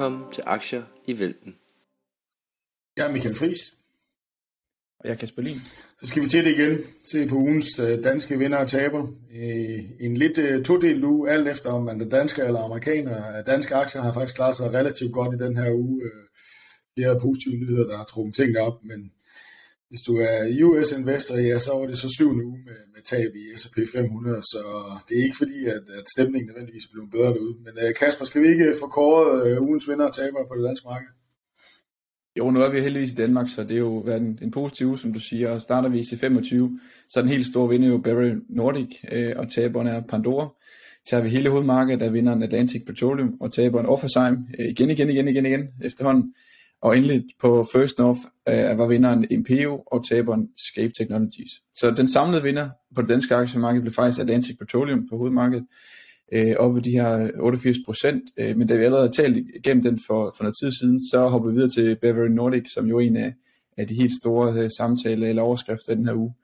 Velkommen til Aktier i Vælten. Jeg er Michael Friis. Og jeg er Kasper Lien. Så skal vi til det igen. Se på ugens øh, danske vinder og taber. I en lidt uh, todelt uge, alt efter om man er dansker eller amerikaner. Danske aktier har faktisk klaret sig relativt godt i den her uge. Øh, flere positive nyheder, der har trukket tingene op, men hvis du er US investor, ja, så var det så syvende uge med, med tab i S&P 500, så det er ikke fordi, at, at stemningen nødvendigvis er blevet bedre derude. Men uh, Kasper, skal vi ikke få kåret uh, ugens vinder og taber på det danske marked? Jo, nu er vi heldigvis i Danmark, så det er jo været en, en positiv uge, som du siger, og starter vi i C25, så er den helt store vinder jo Barry Nordic, øh, og taberen er Pandora. Tager vi hele hovedmarkedet, der vinderen Atlantic Petroleum, og taberen Offersheim øh, igen, igen, igen, igen, igen efterhånden. Og endelig på First North øh, var vinderen Impeo og taberen Scape Technologies. Så den samlede vinder på det danske aktiemarked blev faktisk Atlantic Petroleum på hovedmarkedet, øh, op i de her 88 procent. Øh, men da vi allerede har talt igennem den for, for noget tid siden, så hopper vi videre til Bavarian Nordic, som jo er en af, af de helt store øh, samtaler eller overskrifter i den her uge.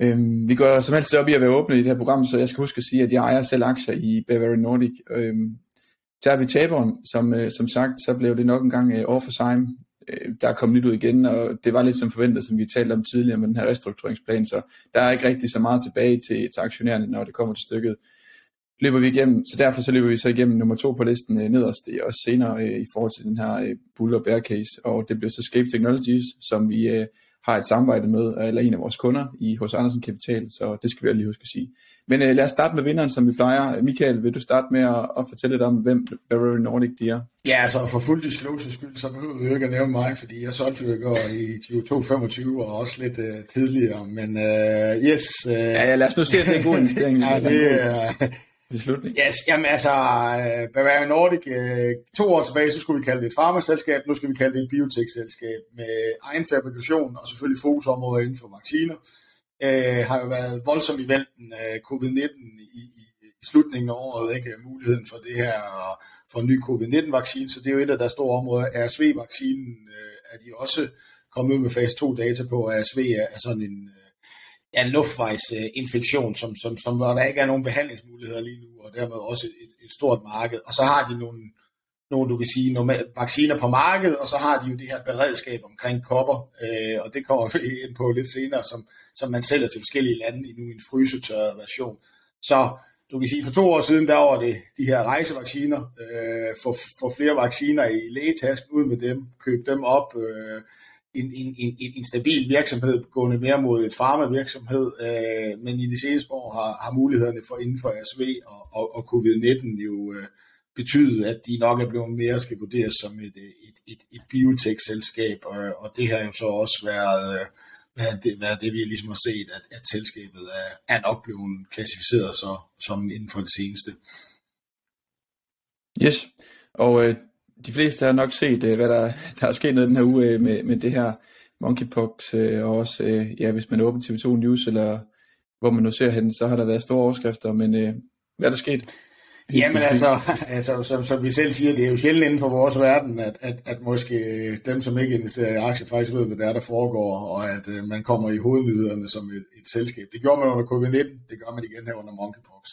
Øhm, vi går som helst op i at være åbne i det her program, så jeg skal huske at sige, at jeg ejer selv aktier i Bavarian Nordic. Øhm, tager vi taberen, som, øh, som sagt, så blev det nok en gang øh, Offersheim, øh, der er kommet nyt ud igen, og det var lidt som forventet, som vi talte om tidligere med den her restruktureringsplan, så der er ikke rigtig så meget tilbage til, til aktionærerne, når det kommer til stykket. Løber vi igennem, så derfor så løber vi så igennem nummer to på listen øh, nederst, det er også senere øh, i forhold til den her øh, bull og bear case, og det bliver så Scape Technologies, som vi øh, har et samarbejde med, eller en af vores kunder i hos Andersen Kapital, så det skal vi lige huske at sige. Men øh, lad os starte med vinderen, som vi plejer. Michael, vil du starte med at, at fortælle lidt om, hvem Bavarian Nordic de er? Ja, altså for fuld disclosure skyld, så behøver vi ikke at nævne mig, fordi jeg solgte jo i går i 2025 og også lidt uh, tidligere, men uh, yes. Uh, ja, ja, lad os nu se, at det er en god investering. ja, det er... Beslutning? Yes, jamen altså, øh, uh, Bavarian Nordic, øh, to år tilbage, så skulle vi kalde det et farmaselskab, nu skal vi kalde det et biotech-selskab med egen fabrikation og selvfølgelig fokusområder inden for vacciner. Øh, har jo været voldsomt i vælten af covid-19 i, i, i slutningen af året, ikke? muligheden for det her og for en ny covid-19-vaccine, så det er jo et af deres store områder. RSV-vaccinen øh, er de også kommet ud med fase 2-data på, og RSV er sådan en ja, luftvejsinfektion, som, som, som, hvor der ikke er nogen behandlingsmuligheder lige nu, og dermed også et, et stort marked. Og så har de nogle, nogle du kan sige, normal, vacciner på markedet, og så har de jo det her beredskab omkring kopper, øh, og det kommer vi ind på lidt senere, som, som man sælger til forskellige lande i nu en frysetørret version. Så du kan sige, for to år siden, der var det de her rejsevacciner, øh, få, få flere vacciner i lægetasken, ud med dem, køb dem op, øh, en, en, en, en stabil virksomhed gående mere mod et farmavirksomhed, øh, men i de seneste år har, har mulighederne for inden for ASV og, og, og covid-19 jo øh, betydet, at de nok er blevet mere skal vurderes som et, øh, et, et, et biotech-selskab, og, og det har jo så også været, øh, været, det, været det, vi ligesom har set, at, at selskabet er, er nok blevet klassificeret så, som inden for det seneste. Yes, og øh, de fleste har nok set, øh, hvad der, der er sket noget den her uge øh, med, med det her monkeypox, øh, og også, ja, hvis man åbner TV2 News, eller hvor man nu ser hen, så har der været store overskrifter, men hvad er der sket? Jamen altså, altså som, som vi selv siger, det er jo sjældent inden for vores verden, at, at, at måske dem, som ikke investerer i aktier, faktisk ved, hvad der er, der foregår, og at uh, man kommer i hovednyhederne som et, et selskab. Det gjorde man under covid-19, det gør man igen her under monkeypox.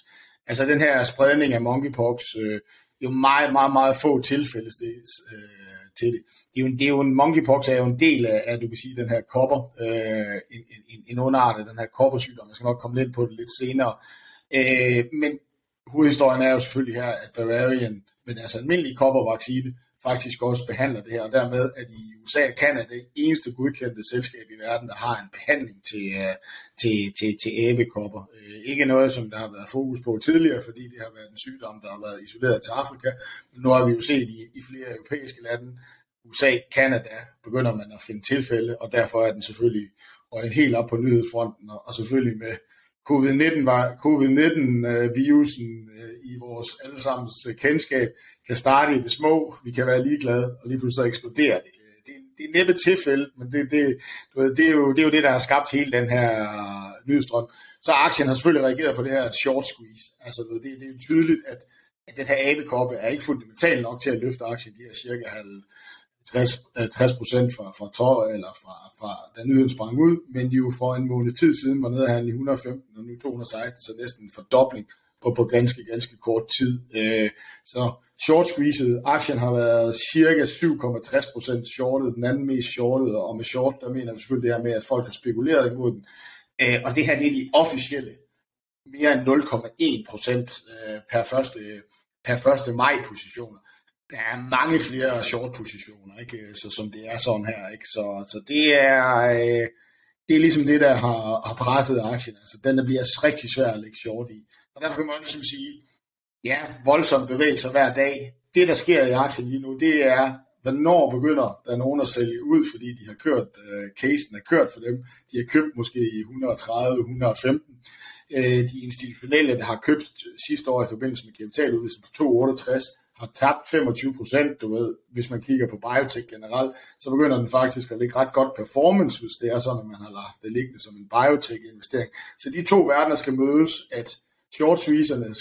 Altså den her spredning af monkeypox, øh, jo meget, meget, meget få tilfælde øh, til det. Det er, jo en, det er jo en monkeypox er jo en del af, af du kan sige, den her kopper, øh, en, en, en underart af den her koppersygdom. Jeg skal nok komme lidt på det lidt senere. Øh, men hovedhistorien er jo selvfølgelig her, at Bavarian med deres almindelige koppervaccine faktisk også behandler det her, og dermed er i USA og Canada det eneste godkendte selskab i verden, der har en behandling til, øh, til, til, til æbekopper. Øh, ikke noget, som der har været fokus på tidligere, fordi det har været en sygdom, der har været isoleret til Afrika, men nu har vi jo set i, i flere europæiske lande, USA, Canada, begynder man at finde tilfælde, og derfor er den selvfølgelig og helt op på nyhedsfronten, og, og selvfølgelig med covid-19 var covid-19-virusen øh, øh, i vores allesammens øh, kendskab, kan starte i det små, vi kan være ligeglade, og lige pludselig eksploderer det. Det, det er næppe tilfælde, men det, det, du ved, det, er jo, det er jo det, der har skabt hele den her øh, nyhedsstrøm. Så aktien har selvfølgelig reageret på det her short squeeze. Altså, det, det er jo tydeligt, at, at den her abekoppe er ikke fundamental nok til at løfte aktien. De her cirka 60, 60 øh, procent fra, fra tår, eller fra, fra da nyheden sprang ud, men jo for en måned tid siden var nede af i 115 og nu 216, så næsten en fordobling på, på ganske, ganske kort tid. Øh, så short squeezed. Aktien har været cirka 7,60% shortet, den anden mest shortet, og med short, der mener vi selvfølgelig det her med, at folk har spekuleret imod den. Øh, og det her, det er de officielle mere end 0,1% øh, per første, per første maj positioner. Der er mange flere short positioner, ikke? Øh, så, som det er sådan her. Ikke? Så, så det er... Øh, det er ligesom det, der har, har presset aktien. Altså, den der bliver altså rigtig svær at lægge short i. Og derfor kan man ligesom sige, ja, voldsomme bevægelser hver dag. Det, der sker i aktien lige nu, det er, hvornår begynder der nogen at sælge ud, fordi de har kørt, øh, casen er kørt for dem. De har købt måske i 130, 115. Uh, de institutionelle, der har købt sidste år i forbindelse med kapitaludvidelsen på 268, har tabt 25 procent, du ved, hvis man kigger på biotech generelt, så begynder den faktisk at ligge ret godt performance, hvis det er sådan, at man har lagt det liggende som en biotech-investering. Så de to verdener skal mødes, at short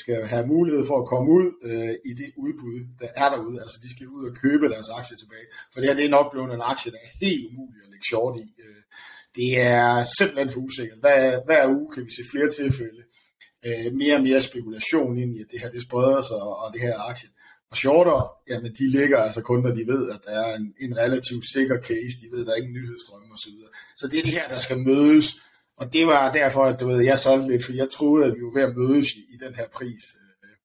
skal have mulighed for at komme ud øh, i det udbud, der er derude. Altså de skal ud og købe deres aktie tilbage. For det her det er nok blevet en aktie, der er helt umulig at lægge short i. Øh, det er simpelthen for usikkert. Hver, hver uge kan vi se flere tilfælde. Øh, mere og mere spekulation ind i, at det her det spreder sig, og det her aktie. Og shorter, jamen de ligger altså kun, når de ved, at der er en, en relativt sikker case. De ved, at der er ingen nyhedsstrømme osv. Så, så det er det her, der skal mødes og det var derfor, at du ved, jeg solgte lidt, for jeg troede, at vi var ved at mødes i, i den her pris. Øh.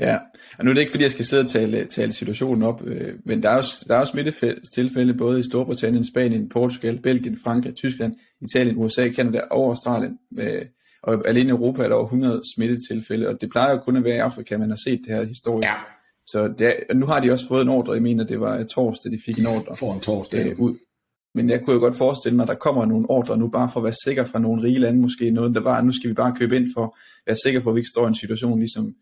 Ja, og nu er det ikke, fordi jeg skal sidde og tale, tale situationen op, øh, men der er, jo, der er jo smittetilfælde både i Storbritannien, Spanien, Portugal, Belgien, Frankrig, Tyskland, Italien, USA, Canada og Australien. Øh, og alene i Europa er der over 100 smittetilfælde, og det plejer jo kun at være i Afrika, man har set det her historie. Ja. Så det er, nu har de også fået en ordre, jeg mener, det var torsdag, de fik en ordre. For en torsdag. Øh, ud, men jeg kunne jo godt forestille mig, at der kommer nogle ordre nu, bare for at være sikker fra nogle rige lande, måske noget, der var, nu skal vi bare købe ind for at være sikker på, at vi ikke står i en situation, ligesom,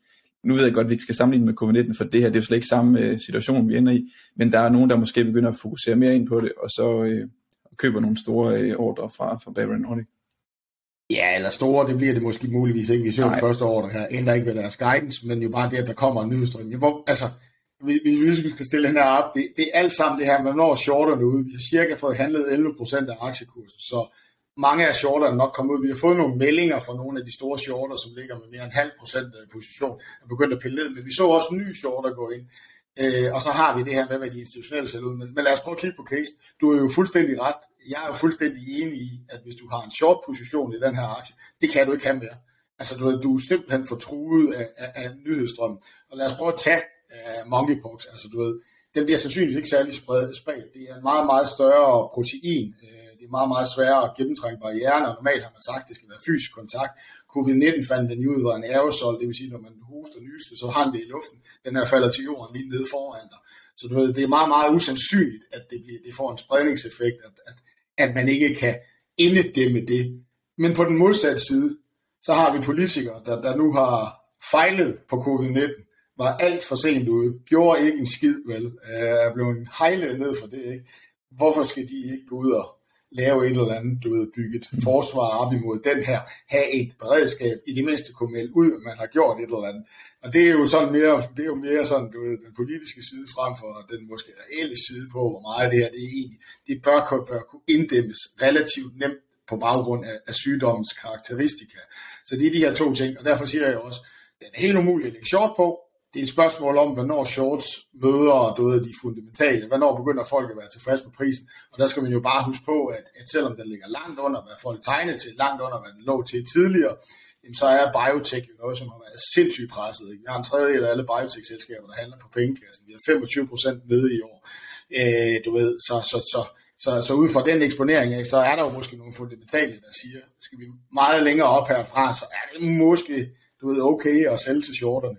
nu ved jeg godt, at vi ikke skal sammenligne med covid-19, for det her det er jo slet ikke samme uh, situation, vi ender i, men der er nogen, der måske begynder at fokusere mere ind på det, og så uh, køber nogle store uh, ordre fra, fra Bavarian Nordic. Ja, eller store, det bliver det måske muligvis ikke. Vi ser første ordre her, ændrer ikke ved deres guidance, men jo bare det, at der kommer en nyhedsstrøm. Jeg må, altså, hvis vi skal stille den her op, det, det er alt sammen det her, man når shorterne ud. Vi har cirka fået handlet 11% af aktiekursen, så mange af shorterne nok kommet ud. Vi har fået nogle meldinger fra nogle af de store shorter, som ligger med mere end halv procent af position, er begyndt at pille ned, men vi så også nye shorter gå ind. Øh, og så har vi det her med, hvad de institutionelle ser ud. Men, men lad os prøve at kigge på case. Du er jo fuldstændig ret. Jeg er jo fuldstændig enig i, at hvis du har en short position i den her aktie, det kan du ikke have mere. Altså, du, ved, du er simpelthen fortruet af, af, af nyhedsstrømmen. Og lad os prøve at tage uh, monkeypox. Altså du ved, den bliver sandsynligvis ikke særlig spredt. Det er en meget, meget større protein. Uh, det er meget, meget sværere at gennemtrænge barrieren, og normalt har man sagt, at det skal være fysisk kontakt. Covid-19 fandt den ud var en aerosol, det vil sige, når man hoster nyste, så har det i luften. Den her falder til jorden lige nede foran dig. Så du ved, det er meget, meget usandsynligt, at det, bliver, det får en spredningseffekt, at, at, at man ikke kan inddæmme det. Men på den modsatte side, så har vi politikere, der, der nu har fejlet på covid-19, var alt for sent ude, gjorde ikke en skid, vel, øh, er blevet hejlet ned for det, ikke? Hvorfor skal de ikke gå ud og lave et eller andet, du ved, bygge et forsvar op imod den her, have et beredskab, i det mindste kunne melde ud, at man har gjort et eller andet. Og det er jo sådan mere, det er jo mere sådan, du ved, den politiske side frem for den måske reelle side på, hvor meget det her det er egentlig. Det bør, bør kunne inddæmmes relativt nemt på baggrund af, af sygdommens karakteristika. Så det er de her to ting, og derfor siger jeg også, den er helt umulig at lægge short på, det er et spørgsmål om, hvornår shorts møder du ved, de fundamentale. Hvornår begynder folk at være tilfredse med prisen? Og der skal man jo bare huske på, at, at selvom den ligger langt under, hvad folk tegnede til, langt under, hvad den lå til tidligere, jamen, så er biotech jo noget, som har været sindssygt presset. Ikke? Vi har en tredjedel af alle biotech-selskaber, der handler på pengekassen. Vi har 25 procent nede i år. Øh, du ved, så, så, så, så, så ud fra den eksponering, ikke, så er der jo måske nogle fundamentale, der siger, skal vi meget længere op herfra, så er det måske du ved, okay at sælge til shorterne.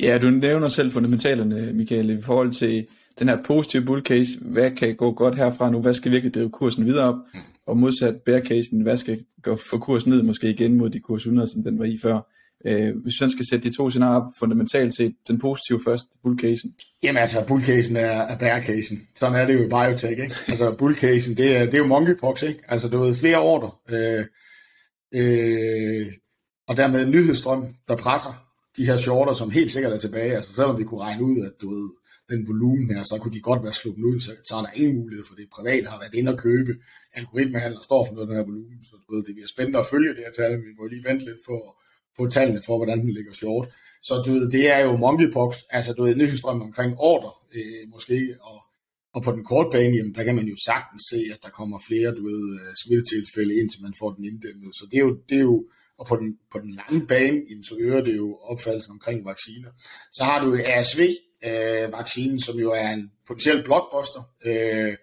Ja, du nævner selv fundamentalerne, Michael, i forhold til den her positive bull case. Hvad kan gå godt herfra nu? Hvad skal virkelig drive kursen videre op? Mm. Og modsat bear casen, hvad skal gå for kursen ned måske igen mod de kurs 100, som den var i før? Øh, hvis man skal sætte de to scenarier op fundamentalt set, den positive først, bullcasen. Jamen altså, bullcasen er, er bearcasen. Sådan er det jo i biotech, ikke? Altså bullcasen, det er, det er jo monkeypox, ikke? Altså du ved, flere ordre, øh, øh, og dermed en nyhedsstrøm, der presser de her shorter, som helt sikkert er tilbage, altså selvom vi kunne regne ud, at du ved, den volumen her, så kunne de godt være sluppet ud, så, så er der ingen mulighed for det. Private har været inde og købe. Algoritmehandler står for noget af den her volumen, så du ved, det bliver spændende at følge det her tal, vi må lige vente lidt for at få tallene for, hvordan den ligger short. Så du ved, det er jo monkeypox, altså du ved, nyhedsstrøm omkring ordre, øh, måske, og, og på den korte bane, jamen, der kan man jo sagtens se, at der kommer flere, du ved, øh, smittetilfælde, indtil man får den inddæmmet. Så det er jo, det er jo og på den, på den lange bane, jamen, så øger det jo opfattelsen omkring vacciner. Så har du RSV-vaccinen, øh, som jo er en potentiel blockbuster. Øh,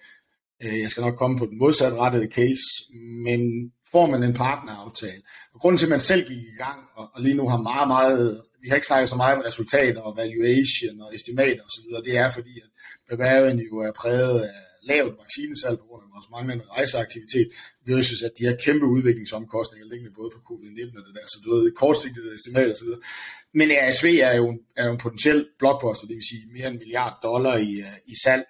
øh, jeg skal nok komme på den modsatrettede case, men får man en partneraftale. Og grunden til, at man selv gik i gang, og, og lige nu har meget, meget, vi har ikke snakket så meget om resultater og valuation og estimater osv., det er fordi, at Bavarian jo er præget af lavt vaccinesalg på grund af vores manglende rejseaktivitet, versus at de har kæmpe udviklingsomkostninger liggende både på covid-19 og det der, så du ved, kortsigtede estimater osv. Men RSV er jo, er jo en potentiel blockbuster, det vil sige mere end en milliard dollar i, øh, i salg.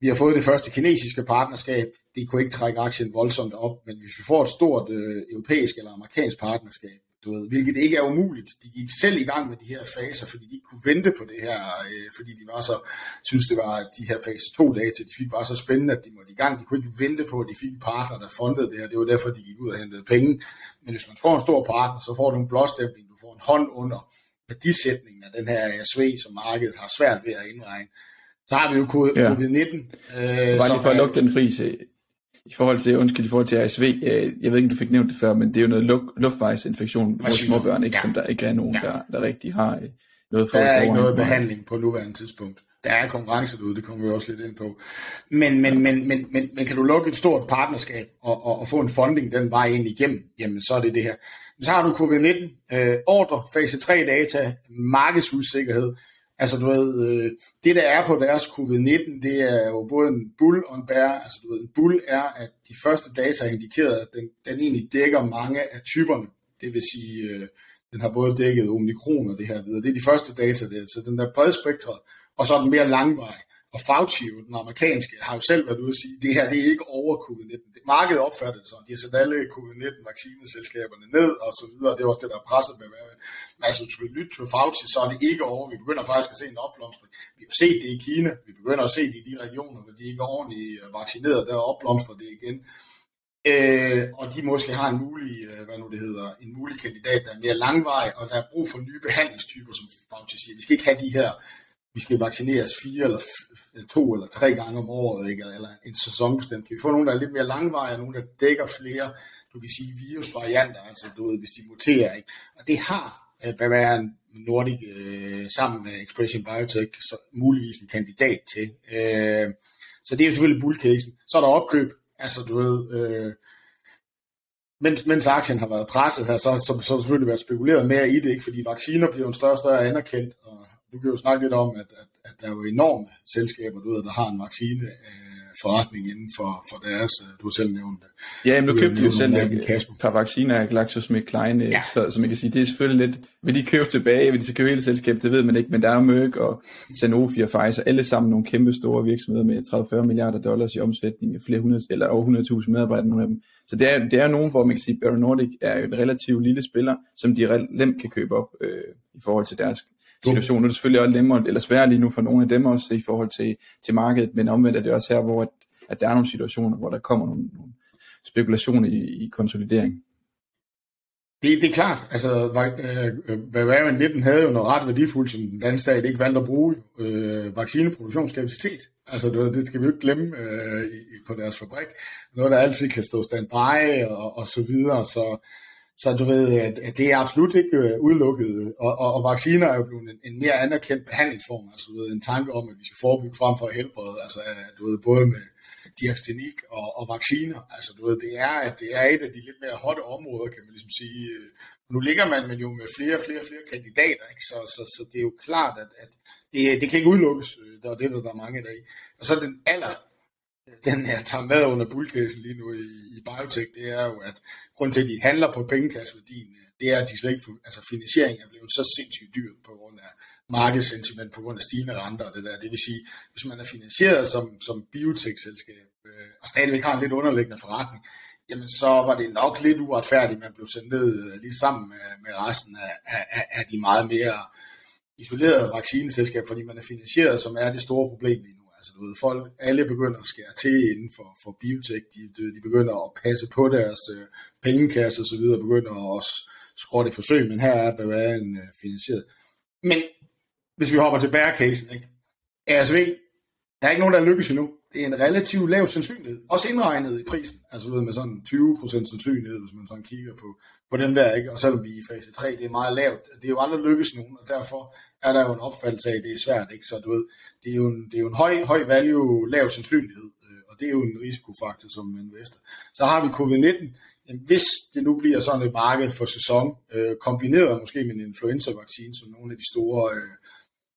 Vi har fået det første kinesiske partnerskab, det kunne ikke trække aktien voldsomt op, men hvis vi får et stort øh, europæisk eller amerikansk partnerskab, du ved, hvilket ikke er umuligt. De gik selv i gang med de her faser, fordi de ikke kunne vente på det her, øh, fordi de var så, synes det var, at de her fase 2 data, de fik var så spændende, at de måtte i gang. De kunne ikke vente på, at de fik en partner, der fundede det her. Det var derfor, de gik ud og hentede penge. Men hvis man får en stor partner, så får du en blåstempling, du får en hånd under værdisætningen af den her ASV, som markedet har svært ved at indregne. Så har vi jo covid-19. Ja. Øh, Bare lige for at lukke den fri, i forhold til, undskyld, i forhold til ASV, øh, jeg ved ikke, om du fik nævnt det før, men det er jo noget luft, luftvejsinfektion hos småbørn, ikke, ja. som der ikke er nogen, ja. der, der rigtig har øh, noget for Der er ikke noget behandling på nuværende tidspunkt. Der er konkurrence derude, det kommer vi også lidt ind på. Men, men, men, men, men, men kan du lukke et stort partnerskab og, og, og få en funding den vej ind igennem, jamen så er det det her. Men så har du covid-19, øh, ordre, fase 3 data, markedsusikkerhed, Altså du ved, øh, det der er på deres covid-19, det er jo både en bull og en bear. Altså du ved, en bull er, at de første data har indikeret, at den, den egentlig dækker mange af typerne. Det vil sige, øh, den har både dækket omikron og det her videre. Det er de første data der, så den er bredspektret, og så er den mere langvej. Og Fauci, den amerikanske, har jo selv været ude at sige, at det her det er ikke over covid-19. Markedet opfatter det sådan. De har sat alle covid-19 vaccineselskaberne ned og så videre. Det var også det, der er presset med. Men altså, du vi lytte til Fauci, så er det ikke over. Vi begynder faktisk at se en opblomstring. Vi har set det i Kina. Vi begynder at se det i de regioner, hvor de ikke er ordentligt øh, vaccineret. Der opblomstrer det igen. Øh, og de måske har en mulig, øh, hvad nu det hedder, en mulig kandidat, der er mere langvej, og der er brug for nye behandlingstyper, som Fauci siger. Vi skal ikke have de her vi skal vaccineres fire eller to eller tre gange om året, ikke? eller en sæsonbestemt. Kan vi få nogen, der er lidt mere langvarige, nogen, der dækker flere, du kan sige, virusvarianter, altså du ved, hvis de muterer. Ikke? Og det har uh, Bavarian Nordic øh, sammen med Expression Biotech så muligvis en kandidat til. Øh, så det er jo selvfølgelig bullcasen. Så er der opkøb, altså du ved, øh, mens, mens aktien har været presset her, så, så, så har der selvfølgelig været spekuleret mere i det, ikke? fordi vacciner bliver en større og større anerkendt, og du kan jo snakke lidt om, at, at, at der er jo enorme selskaber, du ved, der har en vaccine øh, forretning inden for, for deres, øh, du har selv nævnt det. Ja, men nu købte de jo selv et par vacciner af GlaxoSmithKline, ja. så, så man kan sige, det er selvfølgelig lidt, vil de købe tilbage, vil de så købe hele selskabet, det ved man ikke, men der er Merck og Sanofi og Pfizer, alle sammen nogle kæmpe store virksomheder med 30-40 milliarder dollars i omsætning, flere hundrede, eller over 100.000 medarbejdere, nogle af dem. Så det er, det er nogen, hvor man kan sige, Barry Nordic er jo en relativt lille spiller, som de nemt kan købe op øh, i forhold til deres situation. Nu er det selvfølgelig også nemmere, eller sværere lige nu for nogle af dem også i forhold til, til markedet, men omvendt er det også her, hvor at, at der er nogle situationer, hvor der kommer nogle, nogle spekulationer i, i konsolidering. Det, det er klart. Altså, øh, Bavarian 19 havde jo noget ret værdifuldt, som den danske stat ikke valgte at bruge. Øh, vaccineproduktionskapacitet. Altså, det, det skal vi jo ikke glemme øh, på deres fabrik. Noget, der altid kan stå standby og, og så videre. Så, så du ved, at, at det er absolut ikke øh, udelukket, øh, og, og, og vacciner er jo blevet en, en mere anerkendt behandlingsform, altså du ved, en tanke om, at vi skal forebygge frem for at helbrede, altså øh, du ved, både med diastenik og, og vacciner, altså du ved, det er, at det er et af de lidt mere hotte områder, kan man ligesom sige. Øh. Nu ligger man men jo med flere og flere og flere kandidater, ikke? Så, så, så det er jo klart, at, at det, det kan ikke udelukkes, der er det, der, der er mange der i. Og så den aller den jeg tager med under bullcasen lige nu i, i biotech, det er jo, at grund til, at de handler på pengekasseværdien, øh, det er, at de slet ikke, altså finansiering er blevet så sindssygt dyr på grund af markedssentiment, på grund af stigende renter og det der. Det vil sige, hvis man er finansieret som, som biotech-selskab, øh, og stadigvæk har en lidt underliggende forretning, jamen så var det nok lidt uretfærdigt, at man blev sendt ned øh, lige sammen med, med resten af, af, af de meget mere isolerede vaccineselskaber, fordi man er finansieret, som er det store problem lige nu. Altså, du ved, folk, alle begynder at skære til inden for, for biotek. De, de, de begynder at passe på deres øh, pengekasse og så videre, begynder at også skrotte forsøg, men her er Bavarian øh, finansieret. Men hvis vi hopper til bærecasen, ikke? ASV, der er ikke nogen, der lykkes endnu. Det er en relativt lav sandsynlighed. Også indregnet i prisen. Altså ved, med sådan 20% sandsynlighed, hvis man sådan kigger på, på den der. Ikke? Og selvom vi i fase 3, det er meget lavt. Det er jo aldrig lykkes nogen, og derfor er der jo en opfattelse af, at det er svært. Ikke? Så du ved, det er jo en, det er jo en høj, høj value, lav sandsynlighed. Øh, og det er jo en risikofaktor som investor. Så har vi covid-19. Jamen, hvis det nu bliver sådan et marked for sæson, øh, kombineret måske med en influenza-vaccine, som nogle af de store øh,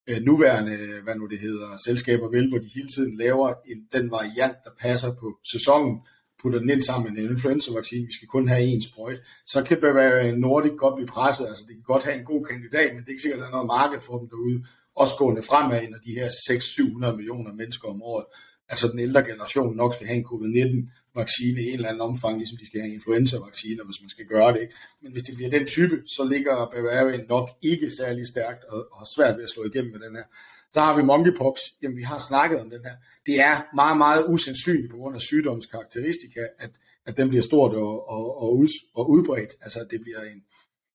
øh, nuværende, hvad nu det hedder, selskaber vil, hvor de hele tiden laver en, den variant, der passer på sæsonen, putter den ind sammen med en influenza-vaccine, vi skal kun have én sprøjt, så kan det være øh, Nordic godt blive presset, altså det kan godt have en god kandidat, men det er ikke sikkert, at der er noget marked for dem derude, også gående fremad, når de her 600-700 millioner mennesker om året, altså den ældre generation nok skal have en covid-19 vaccine i en eller anden omfang, ligesom de skal have influenza-vacciner, hvis man skal gøre det. Ikke? Men hvis det bliver den type, så ligger Bavarian nok ikke særlig stærkt og, og har svært ved at slå igennem med den her. Så har vi monkeypox. Jamen, vi har snakket om den her. Det er meget, meget usandsynligt på grund af sygdomskarakteristika, at, at den bliver stort og, og, og, ud, og udbredt. Altså, at det bliver en,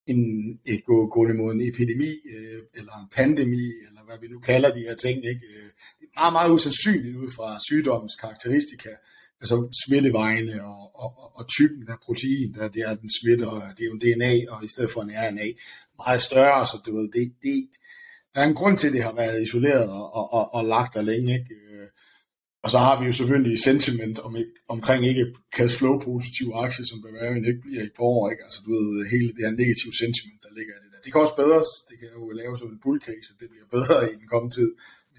en, et gå, gående mod en epidemi, øh, eller en pandemi, eller hvad vi nu kalder de her ting. Ikke? Øh, det er meget, meget usandsynligt ud fra sygdommens karakteristika, altså smittevejene og, og, og typen af protein, der det er, den smitter, det er jo en DNA, og i stedet for en RNA, meget større, så du ved, det, det, der er en grund til, at det har været isoleret og, og, og, og lagt der længe, ikke? Øh, og så har vi jo selvfølgelig sentiment om, omkring ikke cash flow positive aktier, som Bavarian ikke bliver i et par år, ikke? Altså du ved, hele det her negative sentiment, der ligger i det der. Det kan også bedres, det kan jo laves som en bullcase, at det bliver bedre i den kommende tid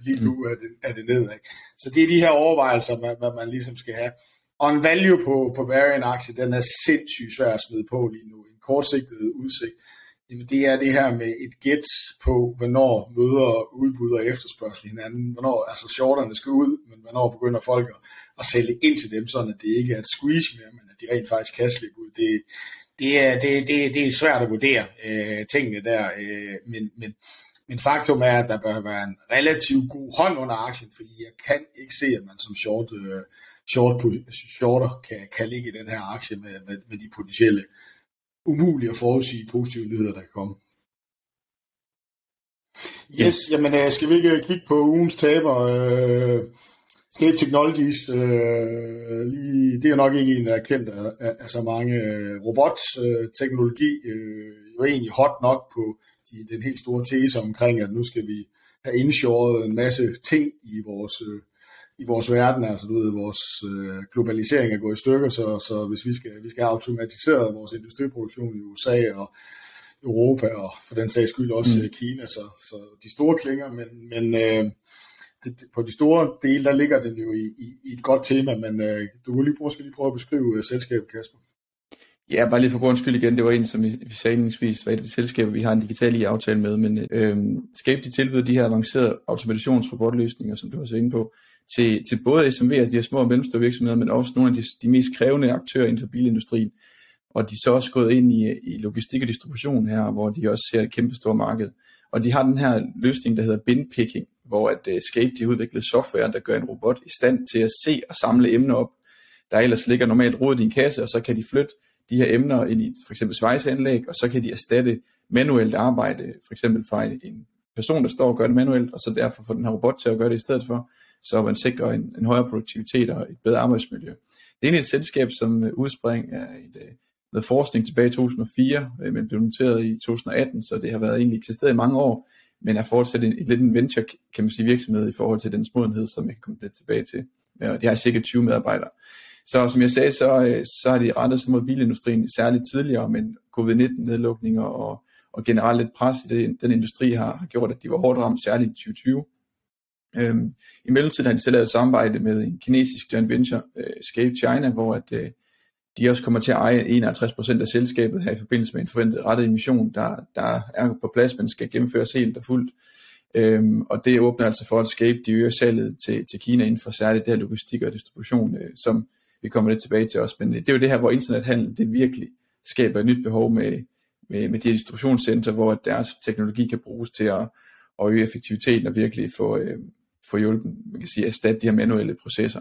lige nu er det, er det nedad. Så det er de her overvejelser, man, man, man ligesom skal have. Og en value på, på Varian-aktie, den er sindssygt svær at smide på lige nu. En kortsigtet udsigt, jamen det er det her med et gæt på, hvornår møder udbud og efterspørgsel hinanden. Hvornår, altså shorterne skal ud, men hvornår begynder folk at, at sælge ind til dem, sådan at det ikke er et squeeze mere, men at de rent faktisk kan slippe ud. Det, det, er, det, det, det er svært at vurdere øh, tingene der, øh, men, men men faktum er, at der bør være en relativt god hånd under aktien, fordi jeg kan ikke se, at man som short, uh, short, shorter kan, kan ligge i den her aktie med, med, med de potentielle umulige at forudsige positive nyheder, der kan komme. Yes, jamen øh, skal vi ikke kigge på ugens taber? Uh, Scape Technologies, uh, lige, det er nok ikke en, der er kendt af, af, af så mange. Robotteknologi, uh, jo egentlig hot nok på de, den helt store tese omkring, at nu skal vi have indshoret en masse ting i vores, øh, i vores verden, altså du ved, vores øh, globalisering er gået i stykker, så, så hvis vi skal, vi skal have automatiseret vores industriproduktion i USA og Europa, og for den sags skyld også mm. Kina, så, så de store klinger, men, men øh, det, på de store dele, der ligger den jo i, i, i et godt tema, men øh, du vil lige prøve, skal lige prøve at beskrive uh, selskabet, Kasper. Ja, bare lige for grund skyld igen, det var en, som vi, sagde indlægsvis, var et af de selskaber, vi har en digital i aftale med, men øh, Scape de tilbyder de her avancerede automationsrobotløsninger, som du også inde på, til, til både SMV'er, altså de her små og mellemstore virksomheder, men også nogle af de, de mest krævende aktører inden for bilindustrien. Og de er så også gået ind i, i logistik og distribution her, hvor de også ser et kæmpe stort marked. Og de har den her løsning, der hedder bin picking, hvor at uh, Scape de har udviklet software, der gør en robot i stand til at se og samle emner op, der ellers ligger normalt rodet i en kasse, og så kan de flytte de her emner ind i for eksempel svejseanlæg, og så kan de erstatte manuelt arbejde, for eksempel fra en person, der står og gør det manuelt, og så derfor få den her robot til at gøre det i stedet for, så man sikrer en, en højere produktivitet og et bedre arbejdsmiljø. Det er egentlig et selskab, som øh, udspring af et, øh, noget forskning tilbage i 2004, øh, men blev noteret i 2018, så det har været egentlig eksisteret i mange år, men er fortsat en, en lidt en venture, kan man sige, virksomhed i forhold til den modenhed, som jeg kan komme lidt tilbage til. Ja, de har cirka 20 medarbejdere. Så som jeg sagde, så, øh, så har de rettet sig mod bilindustrien særligt tidligere, men covid-19-nedlukninger og, og generelt lidt pres i det, den industri har, har gjort, at de var hårdt ramt, særligt i 2020. Øhm, I mellemtiden har de selv lavet samarbejde med en kinesisk joint venture, øh, Scape China, hvor at, øh, de også kommer til at eje 51% af selskabet her i forbindelse med en forventet rettet emission, der, der er på plads, men skal gennemføres helt og fuldt. Øhm, og det åbner altså for at Scape de øger salget til, til Kina inden for særligt det her logistik og distribution, øh, som vi kommer lidt tilbage til også, men det er jo det her, hvor internethandel, det virkelig skaber et nyt behov med, med, med de distributionscenter, hvor deres teknologi kan bruges til at, at øge effektiviteten og virkelig få, øh, få hjulpet, man kan sige, erstatte de her manuelle processer.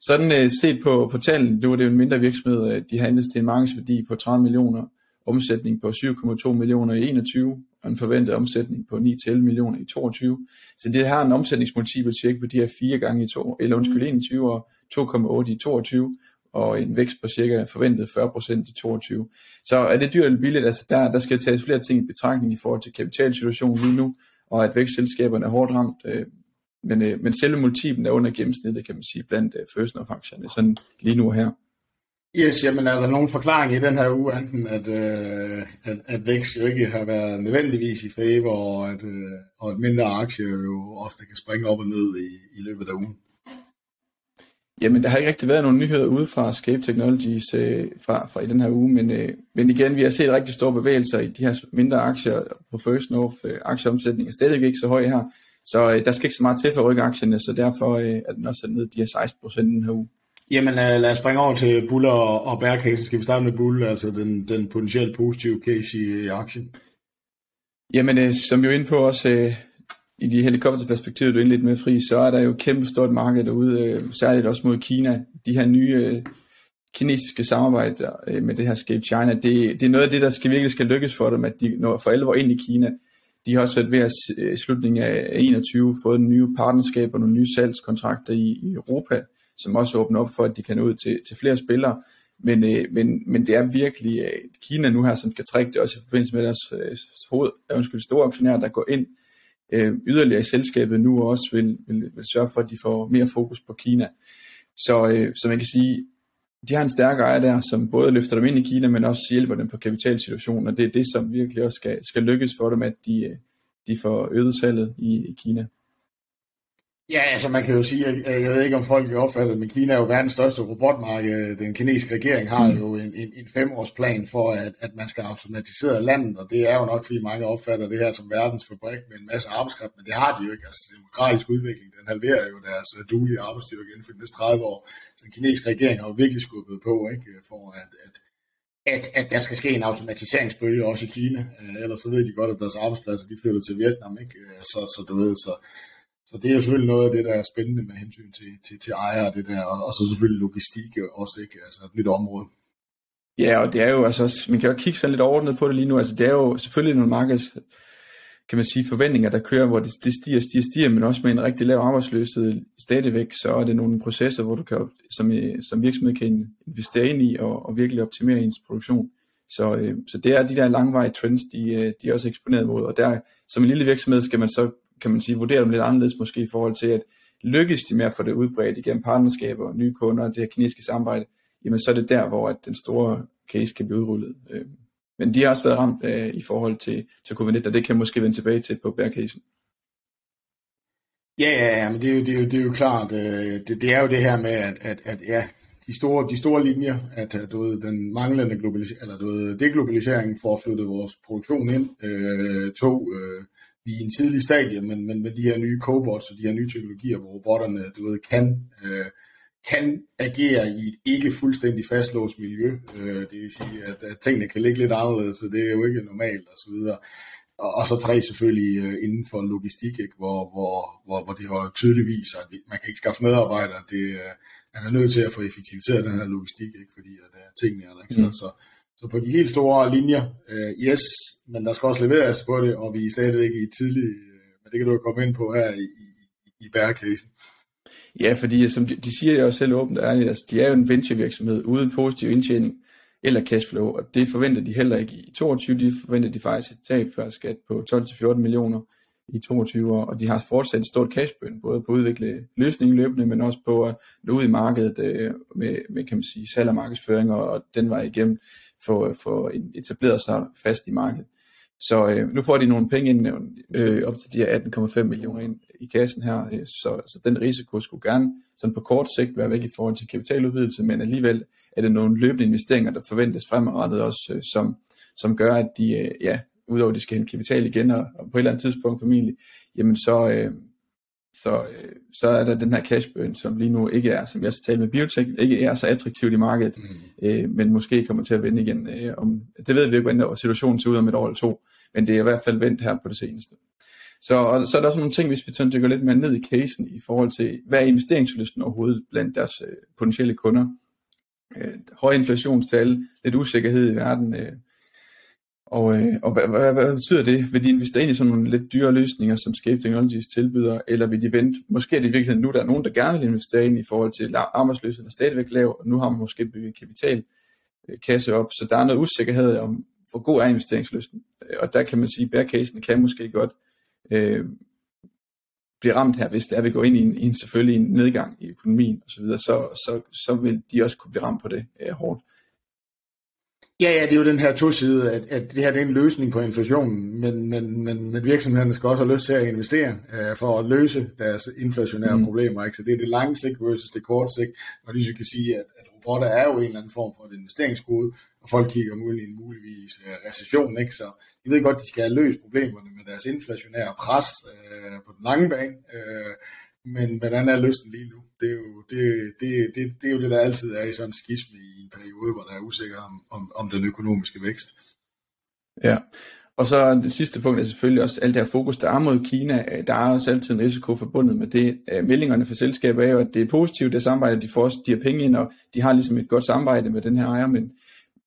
Sådan øh, set på, på tallene, det var det jo en mindre virksomhed, øh, de handles til en markedsværdi på 30 millioner omsætning på 7,2 millioner i 21, og en forventet omsætning på 9-11 millioner i 22. Så det har en omsætningsmultipel cirka på de her fire gange i to, eller undskyld, 21 og 2,8 i 22, og en vækst på cirka forventet 40% i 22. Så er det dyrt eller billigt? Altså der, der skal tages flere ting i betragtning i forhold til kapitalsituationen lige nu, og at vækstselskaberne er hårdt ramt. Øh, men, øh, men selve multiplen er under gennemsnittet, kan man sige, blandt øh, first of aktierne sådan lige nu her. Yes, jamen er der nogen forklaring i den her uge, enten at, øh, at, at vækst jo ikke har været nødvendigvis i favor, og at, øh, og at mindre aktier jo ofte kan springe op og ned i, i løbet af ugen? Jamen, der har ikke rigtig været nogen nyheder ude fra Scape Technologies øh, fra, fra i den her uge, men, øh, men igen, vi har set rigtig store bevægelser i de her mindre aktier på First North. Øh, aktieomsætningen er stadig ikke så høj her, så øh, der skal ikke så meget til for at rykke aktierne, så derfor øh, er den også ned de her 16 procent den her uge. Jamen øh, lad os springe over til bull og, og bear case. Skal vi starte med bull, altså den, den potentielt positive case i, i aktien? Jamen, øh, som vi er inde på også øh, i de helikopterperspektiver, du er lidt med fri, så er der jo kæmpe stort marked derude, øh, særligt også mod Kina. De her nye øh, kinesiske samarbejder øh, med det her Scape China, det, det er noget af det, der skal virkelig skal lykkes for dem, at de når for alvor ind i Kina. De har også været ved at øh, slutningen af 21 fået nye partnerskaber, nogle nye salgskontrakter i, i Europa, som også åbner op for, at de kan nå ud til, til flere spillere. Men, øh, men, men det er virkelig øh, Kina nu her, som skal trække det, også i forbindelse med deres øh, hoved, undskyld, store aktionærer, der går ind øh, yderligere i selskabet nu også vil, vil, vil sørge for, at de får mere fokus på Kina. Så, øh, så man kan sige, de har en stærk ejer der, som både løfter dem ind i Kina, men også hjælper dem på kapitalsituationen, og det er det, som virkelig også skal, skal lykkes for dem, at de, øh, de får øget salget i, i Kina. Ja, altså man kan jo sige, at jeg ved ikke om folk er opfattet, men Kina er jo verdens største robotmarked. Den kinesiske regering har mm. jo en, en, en femårsplan for, at, at man skal automatisere landet, og det er jo nok, fordi mange opfatter det her som verdens fabrik med en masse arbejdskraft, men det har de jo ikke. Altså demokratisk udvikling, den halverer jo deres øh, duelige arbejdsstyrke inden for de næste 30 år. Så den kinesiske regering har jo virkelig skubbet på, ikke, for at, at at, at der skal ske en automatiseringsbølge også i Kina. Uh, ellers så ved de godt, at deres arbejdspladser de flytter til Vietnam. Ikke? Uh, så, så du ved, så, så det er jo selvfølgelig noget af det, der er spændende med hensyn til, til, til ejere det der, og, og så selvfølgelig logistik også, ikke? Altså et nyt område. Ja, og det er jo altså, man kan jo kigge sådan lidt overordnet på det lige nu, altså det er jo selvfølgelig nogle markeds, kan man sige, forventninger, der kører, hvor det, det stiger, stiger, stiger, men også med en rigtig lav arbejdsløshed stadigvæk, så er det nogle processer, hvor du kan, som, som virksomhed kan investere ind i og, og virkelig optimere ens produktion. Så, øh, så det er de der langvarige trends, de, øh, de er også eksponeret mod, og der, som en lille virksomhed skal man så kan man sige, vurdere dem lidt anderledes måske i forhold til, at lykkes de med at få det udbredt igennem partnerskaber, og nye kunder, det her kinesiske samarbejde, jamen så er det der, hvor at den store case kan blive udrullet. Øh, men de har også været ramt øh, i forhold til, til covid-19, og det kan måske vende tilbage til på bærcasen. Ja, ja, ja, men det er jo, det er jo, det er jo klart, øh, det, det er jo det her med, at, at, at ja, de store, de store linjer, at du ved, den manglende globalisering, eller du ved, deglobalisering får flyttet vores produktion ind, øh, to, øh, i en tidlig stadie, men, men med de her nye cobots og de her nye teknologier, hvor robotterne du ved, kan, øh, kan agere i et ikke fuldstændig fastlåst miljø. Øh, det vil sige, at, at tingene kan ligge lidt anderledes, så det er jo ikke normalt og så videre. Og, og så tre selvfølgelig øh, inden for logistik, ikke? Hvor, hvor, hvor, hvor det jo tydeligvis, at man kan ikke skaffe medarbejdere. Det, øh, man er nødt til at få effektiviseret den her logistik, ikke? fordi at, uh, tingene er der ikke. Mm. Så, så, på de helt store linjer, øh, yes, men der skal også leveres på det, og vi er stadigvæk i tidlig, øh, men det kan du jo komme ind på her i, i, i bærekrisen. Ja, fordi øh, som de, de siger det jo selv åbent ærligt, altså de er jo en venturevirksomhed uden positiv indtjening eller cashflow, og det forventer de heller ikke i 22, de forventer de faktisk et tab før skat på 12-14 millioner i 22 år, og de har fortsat et stort cashbøn, både på at udvikle løsningen løbende, men også på at nå ud i markedet øh, med, med, kan man sige, salg og markedsføring, og den vej igennem få, få etableret sig fast i markedet. Så øh, nu får de nogle penge ind, øh, op til de her 18,5 millioner ind i kassen her, øh, så, så den risiko skulle gerne sådan på kort sigt være væk i forhold til kapitaludvidelse, men alligevel er det nogle løbende investeringer, der forventes fremadrettet også, øh, som, som gør, at de, øh, ja, udover at de skal hente kapital igen, og, og på et eller andet tidspunkt formentlig, jamen så, øh, så, øh, så er der den her cash burn, som lige nu ikke er, som jeg skal tale med biotech, ikke er så attraktivt i markedet, mm. øh, men måske kommer til at vende igen. Øh, om, det ved vi ikke, hvordan situationen ser ud om et år eller to, men det er i hvert fald vendt her på det seneste. Så, og så er der også nogle ting, hvis vi sådan dykker lidt mere ned i casen, i forhold til, hvad er investeringslysten overhovedet blandt deres øh, potentielle kunder. Øh, høje inflationstal, lidt usikkerhed i verden, øh, og, øh, og hvad, hvad, hvad betyder det? Vil de investere ind i sådan nogle lidt dyre løsninger, som Scape Technologies tilbyder, eller vil de vente? Måske er det i virkeligheden nu, der er nogen, der gerne vil investere ind i forhold til arbejdsløsheden er stadigvæk lav, og nu har man måske bygget kapital øh, kasse op, så der er noget usikkerhed om, hvor god er investeringslysten. Øh, og der kan man sige, at bear casen kan måske godt øh, blive ramt her, hvis det er, at vi går ind i en, i en selvfølgelig en nedgang i økonomien osv., så, så, så, så vil de også kunne blive ramt på det øh, hårdt. Ja, ja, det er jo den her to side, at, at det her det er en løsning på inflationen, men, men, men, men virksomhederne skal også have lyst til at investere øh, for at løse deres inflationære mm. problemer. Ikke? Så det er det lange sigt versus det korte sigt, og lige så kan sige, at, at robotter er jo en eller anden form for et investeringskode, og folk kigger mulig en muligvis øh, recession, ikke? så de ved godt, de skal have løst problemerne med deres inflationære pres øh, på den lange bane, øh, men hvordan er lysten lige nu? Det er, jo, det, det, det, det er jo det, der altid er i sådan en skisme i en periode, hvor der er usikker om, om, om den økonomiske vækst. Ja, og så det sidste punkt er selvfølgelig også alt det her fokus, der er mod Kina. Der er også altid en risiko forbundet med det. Meldingerne fra selskaber er jo, at det er positivt, det samarbejde, de får også, de har penge ind, og de har ligesom et godt samarbejde med den her ejer, men,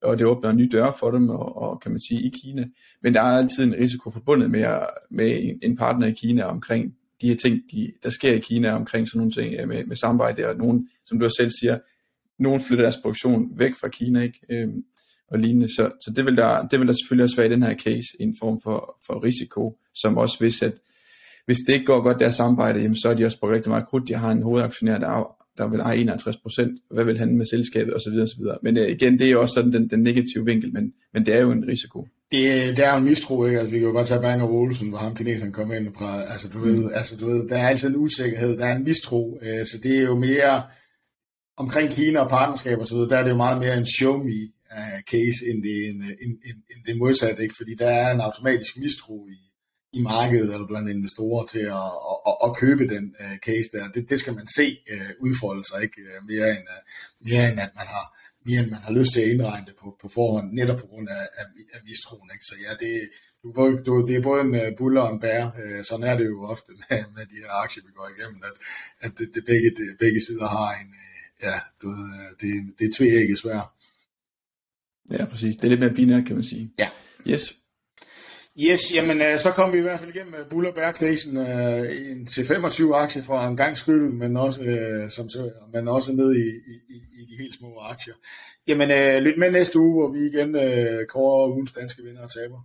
og det åbner en ny dør for dem, og, og kan man sige, i Kina. Men der er altid en risiko forbundet med, med en partner i Kina omkring de her ting, de, der sker i Kina omkring sådan nogle ting øh, med, med samarbejde, og nogen, som du selv siger, nogen flytter deres produktion væk fra Kina, ikke? Øhm, og lignende. Så, så det, vil der, det vil der selvfølgelig også være i den her case en form for, for risiko, som også hvis, at, hvis det ikke går godt der samarbejde, jamen, så er de også på rigtig meget krudt. De har en hovedaktionær, der, der vil have 51 procent. Hvad vil han med selskabet Og så videre, så videre. Men øh, igen, det er jo også sådan den, den negative vinkel, men, men det er jo en risiko. Det, det er jo en mistro, ikke? Altså, vi kan jo bare tage Bang Olsen, hvor ham kineseren kom ind og altså, du ved, mm. altså, du ved, der er altid en usikkerhed, der er en mistro, øh, så det er jo mere omkring Kina og partnerskab og så videre, der er det jo meget mere en show me uh, case, end det, en, en, en, en det modsatte, ikke? fordi der er en automatisk mistro i, i markedet eller blandt investorer til at, at, at, at købe den uh, case der. Det, det skal man se uh, udfolde sig, ikke mere end, uh, mere end at man har mere end man har lyst til at indregne det på, på forhånd, netop på grund af, af, af mistroen. Ikke? Så ja, det, du, du, det er både en uh, buller og en bær. Uh, sådan er det jo ofte med, med de her aktier, vi går igennem, at, at det, det begge, det, begge sider har en, uh, ja, du ved, det, det er tvækket svært. Ja, præcis. Det er lidt mere binært, kan man sige. Ja. Yes. Yes, jamen øh, så kom vi i hvert fald igennem øh, Bull og Bærkrisen øh, en til 25 aktier fra en gang skyld, men også, øh, som, men også ned i, i, i de helt små aktier. Jamen øh, lyt med næste uge, hvor vi igen øh, kårer ugens danske vinder og taber.